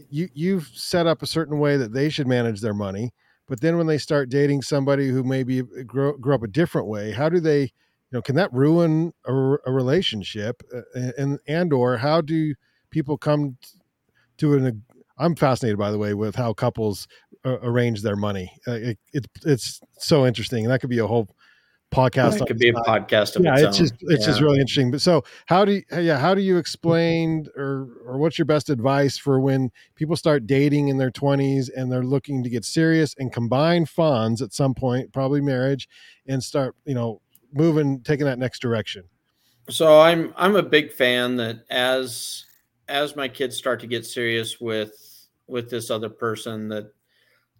Speaker 1: you you've set up a certain way that they should manage their money but then when they start dating somebody who maybe grow, grow up a different way how do they you know can that ruin a, a relationship uh, and and or how do people come to an I'm fascinated, by the way, with how couples uh, arrange their money. Uh, it, it, it's so interesting, and that could be a whole podcast.
Speaker 2: It could be a podcast.
Speaker 1: yeah, its, it's just it's yeah. just really interesting. But so, how do you, yeah, how do you explain, or or what's your best advice for when people start dating in their 20s and they're looking to get serious and combine funds at some point, probably marriage, and start you know moving, taking that next direction.
Speaker 2: So I'm I'm a big fan that as as my kids start to get serious with with this other person that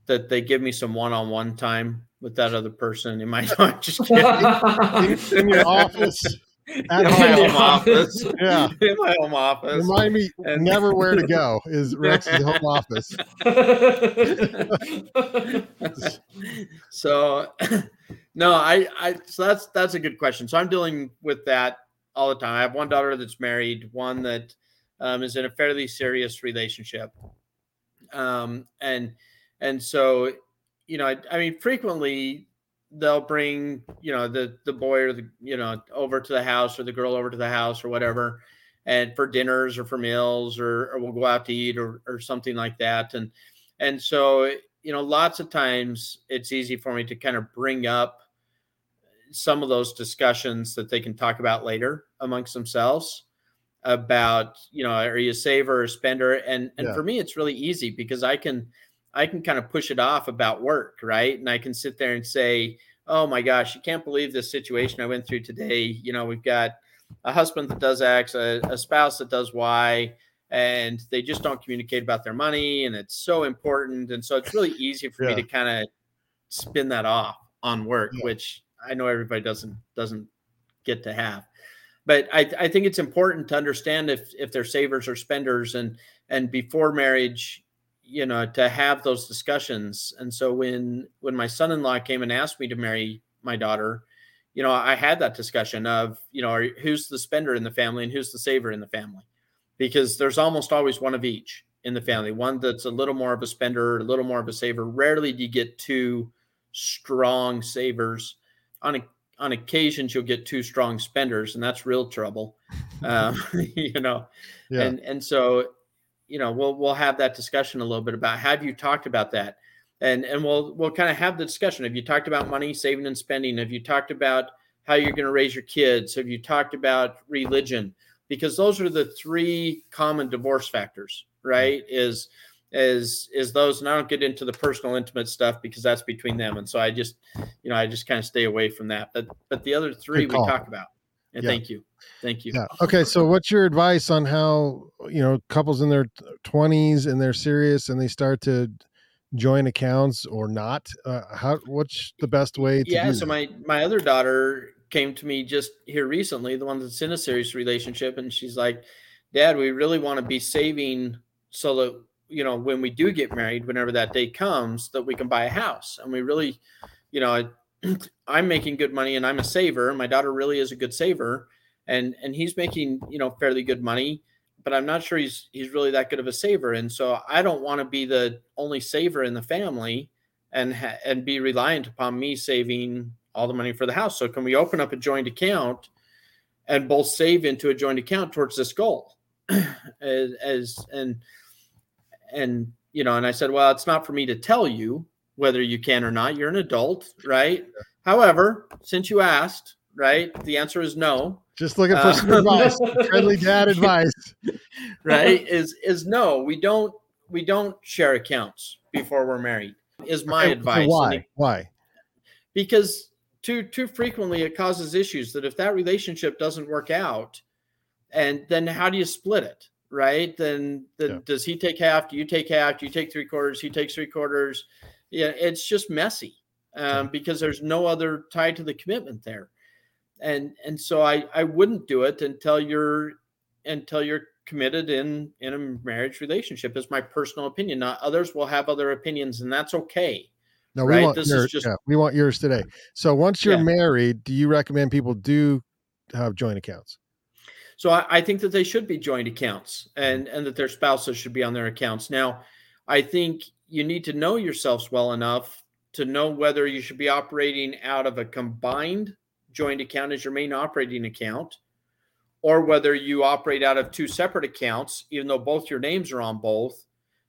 Speaker 2: that they give me some one-on-one time with that other person. In my not just
Speaker 1: kidding. in your office.
Speaker 2: At in my home office. Yeah. In my home office.
Speaker 1: Remind me and, never where to go is Rex's home office.
Speaker 2: so no, I I so that's that's a good question. So I'm dealing with that all the time. I have one daughter that's married, one that um, is in a fairly serious relationship, um, and and so you know, I, I, mean, frequently they'll bring you know the the boy or the you know over to the house or the girl over to the house or whatever, and for dinners or for meals or, or we'll go out to eat or or something like that, and and so you know, lots of times it's easy for me to kind of bring up some of those discussions that they can talk about later amongst themselves about you know are you a saver or a spender and and yeah. for me it's really easy because i can i can kind of push it off about work right and i can sit there and say oh my gosh you can't believe this situation i went through today you know we've got a husband that does x a, a spouse that does y and they just don't communicate about their money and it's so important and so it's really easy for yeah. me to kind of spin that off on work yeah. which i know everybody doesn't doesn't get to have but I, I think it's important to understand if if they're savers or spenders and and before marriage you know to have those discussions. And so when when my son-in-law came and asked me to marry my daughter you know i had that discussion of you know who's the spender in the family and who's the saver in the family? Because there's almost always one of each in the family one that's a little more of a spender a little more of a saver. Rarely do you get two strong savers. On a on occasions you'll get two strong spenders, and that's real trouble. Um, you know, yeah. and and so you know we'll we'll have that discussion a little bit about have you talked about that, and and we'll we'll kind of have the discussion. Have you talked about money, saving, and spending? Have you talked about how you're going to raise your kids? Have you talked about religion? Because those are the three common divorce factors, right? Is is is those and i don't get into the personal intimate stuff because that's between them. And so i just you know i just kind of stay away from that. But but the other three we talk about. And yeah. thank you. Thank you.
Speaker 1: Yeah. okay so what's your advice on how you know couples in their 20s and they're serious and they start to join accounts or not? Uh, how what's the best way to
Speaker 2: yeah so that? my my other daughter came to me just here recently the one that's in a serious relationship and she's like dad we really want to be saving so that you know, when we do get married, whenever that day comes, that we can buy a house. And we really, you know, I'm making good money and I'm a saver. My daughter really is a good saver, and and he's making you know fairly good money, but I'm not sure he's he's really that good of a saver. And so I don't want to be the only saver in the family, and ha- and be reliant upon me saving all the money for the house. So can we open up a joint account, and both save into a joint account towards this goal, as, as and and you know, and I said, well, it's not for me to tell you whether you can or not. You're an adult, right? Yeah. However, since you asked, right, the answer is no.
Speaker 1: Just looking for uh, some advice, friendly dad advice,
Speaker 2: right? Is is no. We don't we don't share accounts before we're married. Is my okay, advice.
Speaker 1: So why? why?
Speaker 2: Because too too frequently it causes issues that if that relationship doesn't work out, and then how do you split it? Right? Then, then yeah. does he take half? Do you take half? Do you take three quarters? He takes three quarters yeah, it's just messy um, because there's no other tie to the commitment there, and and so I I wouldn't do it until you're until you're committed in in a marriage relationship. Is my personal opinion. Not others will have other opinions, and that's okay.
Speaker 1: No, we right? want this yours, just, yeah, we want yours today. So once you're married, do you recommend people do have joint accounts?
Speaker 2: So I, I, think that they should be joint accounts, and and that their spouses should be on their accounts. Now, I think you need to know yourselves well enough to know whether you should be operating out of a combined joint account as your main operating account or whether you operate out of two separate accounts even though both your names are on both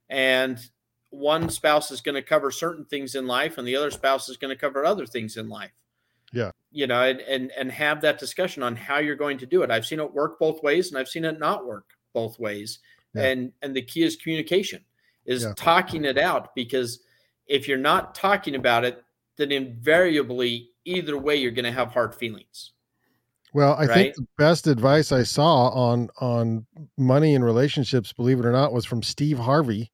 Speaker 2: and one spouse is going to cover certain things in life and the other spouse is going to cover other things in life you know and, and and have that discussion on how you're going to do it i've seen it work both ways and i've seen it not work both ways yeah. and and the key is communication is yeah. talking it out because if you're not talking about it, then invariably either way you're going to have hard feelings.
Speaker 1: Well, I right? think the best advice I saw on on money and relationships, believe it or not, was from Steve Harvey.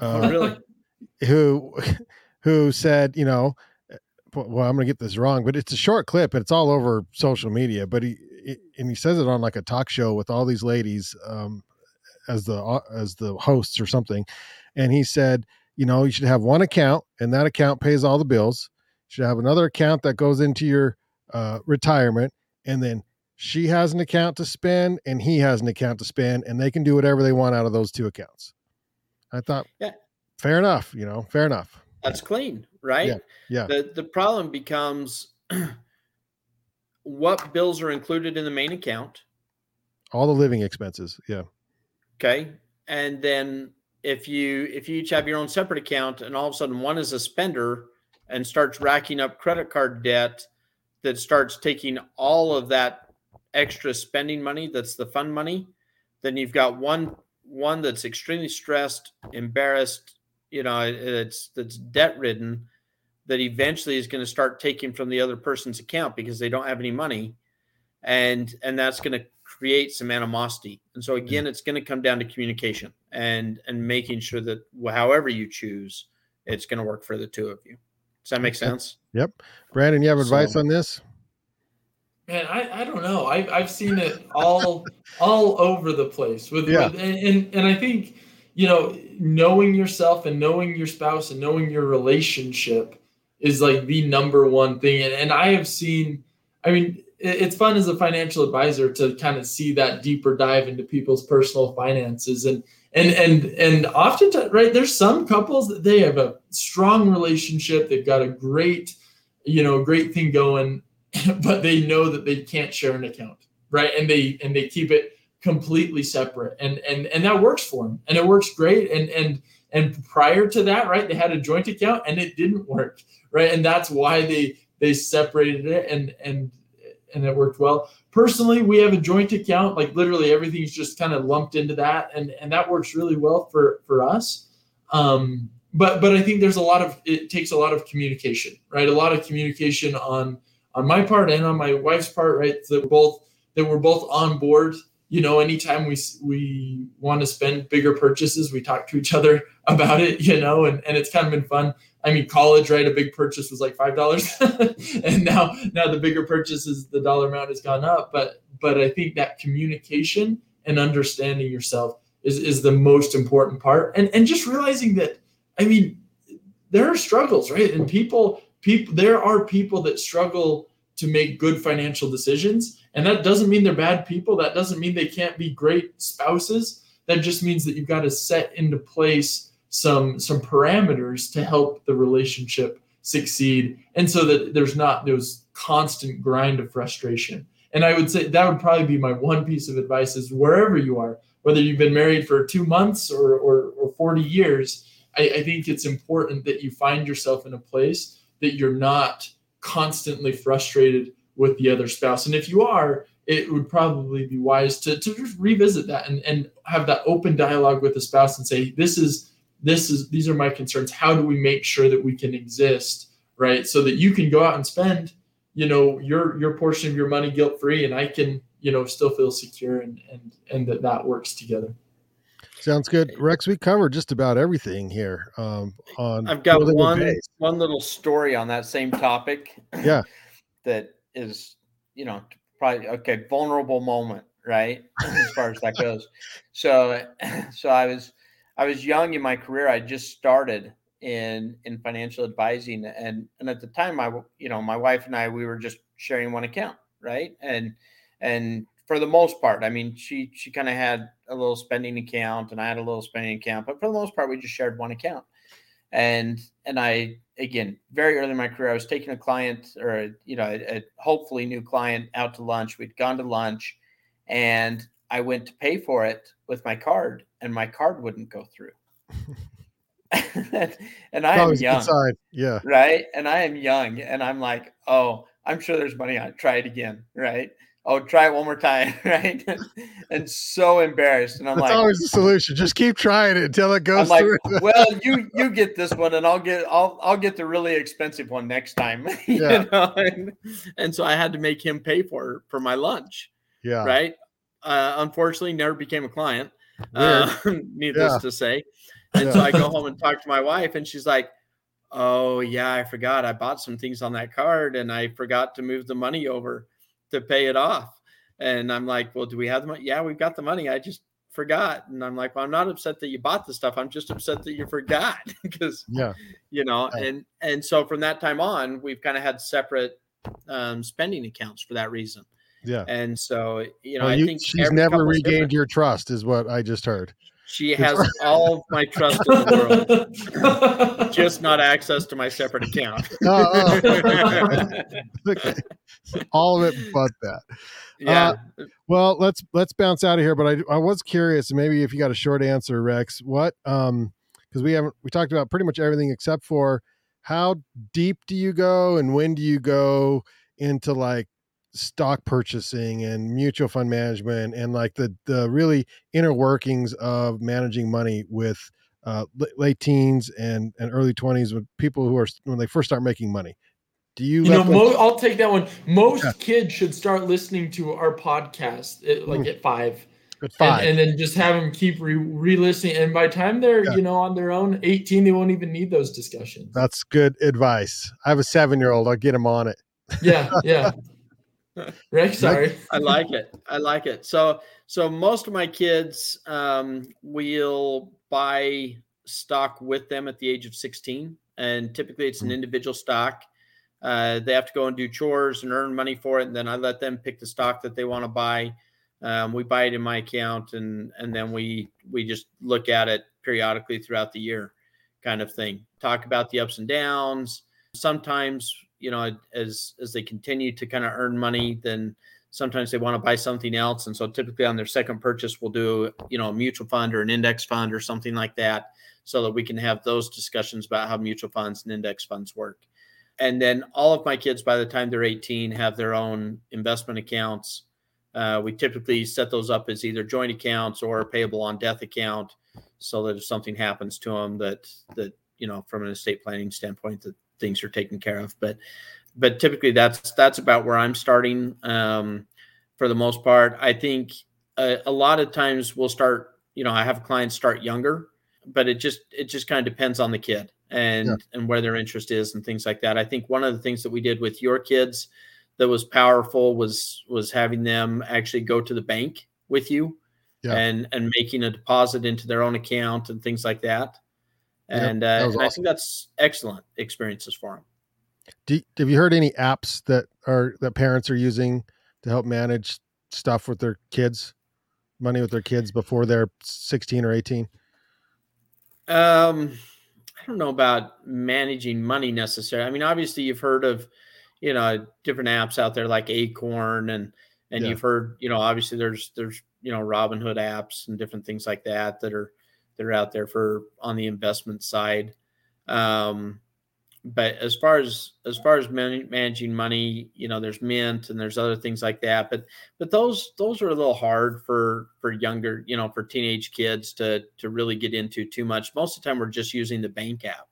Speaker 2: Uh, oh, really?
Speaker 1: Who who said, you know, well, I'm going to get this wrong, but it's a short clip and it's all over social media. But he and he says it on like a talk show with all these ladies. Um, as the uh, as the hosts or something, and he said, you know, you should have one account, and that account pays all the bills. You should have another account that goes into your uh, retirement, and then she has an account to spend, and he has an account to spend, and they can do whatever they want out of those two accounts. I thought, yeah, fair enough. You know, fair enough.
Speaker 2: That's clean, right?
Speaker 1: Yeah. yeah.
Speaker 2: The the problem becomes what bills are included in the main account.
Speaker 1: All the living expenses. Yeah.
Speaker 2: Okay. And then if you if you each have your own separate account and all of a sudden one is a spender and starts racking up credit card debt that starts taking all of that extra spending money that's the fun money, then you've got one one that's extremely stressed, embarrassed, you know, it's that's debt ridden that eventually is going to start taking from the other person's account because they don't have any money and and that's going to create some animosity. And so mm-hmm. again, it's going to come down to communication and and making sure that however you choose, it's going to work for the two of you. Does that make sense?
Speaker 1: Yep. Brandon, you have advice so, on this?
Speaker 3: Man, I, I don't know. I've I've seen it all all over the place with, yeah. with and, and and I think you know knowing yourself and knowing your spouse and knowing your relationship is like the number one thing. And, and I have seen, I mean, it's fun as a financial advisor to kind of see that deeper dive into people's personal finances and and and and often right there's some couples that they have a strong relationship they've got a great you know great thing going but they know that they can't share an account right and they and they keep it completely separate and and and that works for them and it works great and and and prior to that right they had a joint account and it didn't work right and that's why they they separated it and and and it worked well. Personally, we have a joint account, like literally everything's just kind of lumped into that, and and that works really well for for us. Um, but but I think there's a lot of it takes a lot of communication, right? A lot of communication on on my part and on my wife's part, right? That both that we're both on board you know anytime we we want to spend bigger purchases we talk to each other about it you know and, and it's kind of been fun. I mean college right a big purchase was like five dollars and now now the bigger purchases the dollar amount has gone up but but i think that communication and understanding yourself is is the most important part. And and just realizing that i mean there are struggles right? And people people there are people that struggle to make good financial decisions and that doesn't mean they're bad people. That doesn't mean they can't be great spouses. That just means that you've got to set into place some some parameters to help the relationship succeed. And so that there's not those constant grind of frustration. And i would say that would probably be my one piece of advice is wherever you are whether you've been married for two months or or, or 40 years I, I think it's important that you find yourself in a place that you're not constantly frustrated with the other spouse. And if you are it would probably be wise to, to just revisit that and, and have that open dialogue with the spouse and say this is this is these are my concerns. How do we make sure that we can exist right? So that you can go out and spend you know your your portion of your money guilt free and i can you know still feel secure and and and that that works together.
Speaker 1: Sounds good. Rex we covered just about everything here um on
Speaker 2: i've got one one little story on that same topic
Speaker 1: yeah.
Speaker 2: that is you know probably okay vulnerable moment right? As far as that goes. So so i was i was young in my career. I just started in in financial advising and and at the time i you know my wife and i we were just sharing one account right? And and for the most part i mean she she kind of had a little spending account and i had a little spending account but for the most part we just shared one account and and i again very early in my career i was taking a client or you know a, a hopefully new client out to lunch. We'd gone to lunch and i went to pay for it with my card and my card wouldn't go through. And i am young
Speaker 1: yeah.
Speaker 2: right? And i am young and i'm like oh i'm sure there's money on it. Try it again right oh, try it one more time, right? and so embarrassed. And I'm
Speaker 1: That's
Speaker 2: like,
Speaker 1: always the solution. Just keep trying it until it goes
Speaker 2: I'm
Speaker 1: through.
Speaker 2: like, well, you you get this one, and I'll get I'll I'll get the really expensive one next time. you
Speaker 1: Yeah.
Speaker 2: know? and, and so I had to make him pay for for my lunch,
Speaker 1: yeah.
Speaker 2: right? Uh, unfortunately, never became a client. Uh, needless
Speaker 1: Yeah.
Speaker 2: to say. And so I go home and talk to my wife, and she's like, "Oh yeah, I forgot. I bought some things on that card, and I forgot to move the money over to pay it off." And I'm like, "Well, do we have the money? Yeah, we've got the money. I just forgot." And I'm like, "Well, I'm not upset that you bought the stuff. I'm just upset that you forgot because
Speaker 1: Yeah.
Speaker 2: you know."
Speaker 1: Yeah.
Speaker 2: And and so from that time on, we've kind of had separate um, spending accounts for that reason.
Speaker 1: Yeah.
Speaker 2: And so you know,
Speaker 1: Well,
Speaker 2: I
Speaker 1: you-
Speaker 2: think
Speaker 1: she's never regained
Speaker 2: different.
Speaker 1: your trust, is what I just heard.
Speaker 2: She has all of my trust in the world, just not access to my separate account.
Speaker 1: Oh, oh. okay. All of it but that.
Speaker 2: Uh, yeah,
Speaker 1: Well, let's let's bounce out of here. But I I was curious, maybe if you got a short answer, Rex, what um because we haven't we talked about pretty much everything except for how deep do you go and when do you go into like stock purchasing and mutual fund management and like the the really inner workings of managing money with uh, late teens and and early 20s with people who are when they first start making money do you,
Speaker 3: You know,
Speaker 1: them-
Speaker 3: mo- I'll take that one. Most
Speaker 1: Yeah.
Speaker 3: kids should start listening to our podcast at, like
Speaker 1: Mm.
Speaker 3: at five,
Speaker 1: at five
Speaker 3: And, and then just have them keep re- re-listening. And by the time they're
Speaker 1: Yeah.
Speaker 3: you know on their own, eighteen, they won't even need those discussions.
Speaker 1: that's good advice i have a seven year old i'll get him on it
Speaker 3: yeah, yeah. Rex, sorry.
Speaker 2: I like it. I like it. So so most of my kids um, will buy stock with them at the age of 16, and typically it's an
Speaker 1: Mhm.
Speaker 2: individual stock. Uh, they have to go and do chores and earn money for it, and then I let them pick the stock that they want to buy. Um, we buy it in my account, and and then we we just look at it periodically throughout the year, kind of thing. Talk about the ups and downs. Sometimes you know as as they continue to kind of earn money, then sometimes they want to buy something else, and so typically on their second purchase, we'll do you know a mutual fund or an index fund or something like that, so that we can have those discussions about how mutual funds and index funds work. And then all of my kids, by the time they're 18, have their own investment accounts. Uh, we typically set those up as either joint accounts or payable on death account, so that if something happens to them, that that you know from an estate planning standpoint, that things are taken care of. But but typically that's that's about where I'm starting um, for the most part. I think a, a lot of times we'll start. You know, I have clients start younger, but it just it just kind of depends on the kid and
Speaker 1: Yeah.
Speaker 2: and where their interest is and things like that. I think one of the things that we did with your kids that was powerful was was having them actually go to the bank with you
Speaker 1: Yeah.
Speaker 2: and and making a deposit into their own account and things like that.
Speaker 1: Yep,
Speaker 2: And, uh,
Speaker 1: that was
Speaker 2: and I think that's excellent experiences for them.
Speaker 1: Do, have you heard any apps that are that parents are using to help manage stuff with their kids, money with their kids before they're 16 or 18?
Speaker 2: Um, I don't know about managing money necessarily. I mean, obviously you've heard of, you know, different apps out there like Acorn and and yeah. you've heard, you know, obviously there's there's you know Robinhood apps and different things like that that are that are out there for on the investment side. Um, but as far as as far as man, managing money, you know, there's Mint and there's other things like that. But but those those are a little hard for for younger, you know, for teenage kids to to really get into too much. Most of the time, we're just using the bank app,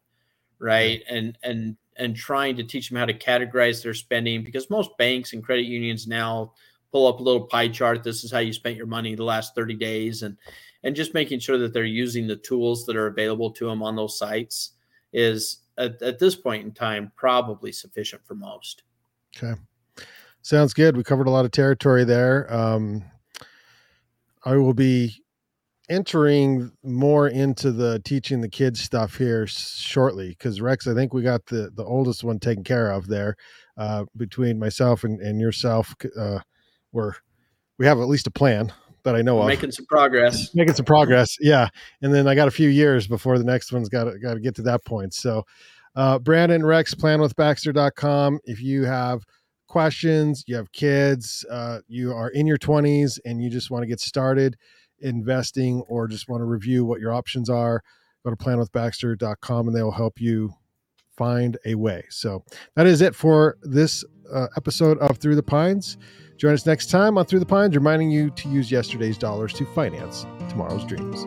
Speaker 2: right? And and and trying to teach them how to categorize their spending because most banks and credit unions now pull up a little pie chart. This is how you spent your money the last 30 days, and and just making sure that they're using the tools that are available to them on those sites is at, at this point in time probably sufficient for most.
Speaker 1: Okay. Sounds good. We covered a lot of territory there. Um, I will be entering more into the teaching the kids stuff here shortly because Rex, I think we got the the oldest one taken care of there. Uh, between myself and, and yourself, uh, we're we have at least a plan that I know
Speaker 2: We're
Speaker 1: of.
Speaker 2: Making some progress.
Speaker 1: Making some progress, yeah. And then I got a few years before the next one's got to, got to get to that point. So, uh, Brandon Rex, planwithbaxter.com. If you have questions, you have kids, uh, you are in your 20s, and you just want to get started investing or just want to review what your options are, go to planwithbaxter.com and they will help you find a way. So that is it for this uh, episode of Through the Pines. Join us next time on Through the Pines, reminding you to use yesterday's dollars to finance tomorrow's dreams.